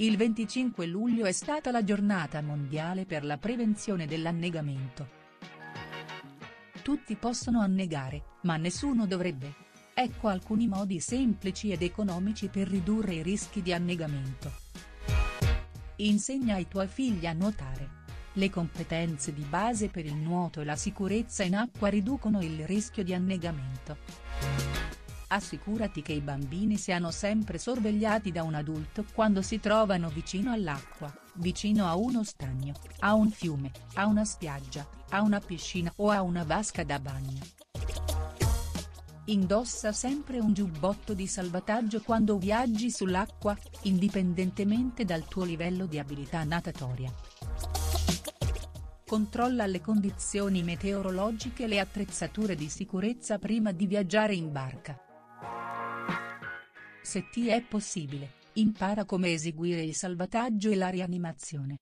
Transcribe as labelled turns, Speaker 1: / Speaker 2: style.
Speaker 1: Il 25 luglio è stata la giornata mondiale per la prevenzione dell'annegamento. Tutti possono annegare, ma nessuno dovrebbe. Ecco alcuni modi semplici ed economici per ridurre i rischi di annegamento. Insegna ai tuoi figli a nuotare. Le competenze di base per il nuoto e la sicurezza in acqua riducono il rischio di annegamento. Assicurati che i bambini siano sempre sorvegliati da un adulto quando si trovano vicino all'acqua, vicino a uno stagno, a un fiume, a una spiaggia, a una piscina o a una vasca da bagno. Indossa sempre un giubbotto di salvataggio quando viaggi sull'acqua, indipendentemente dal tuo livello di abilità natatoria. Controlla le condizioni meteorologiche e le attrezzature di sicurezza prima di viaggiare in barca. Se ti è possibile, impara come eseguire il salvataggio e la rianimazione.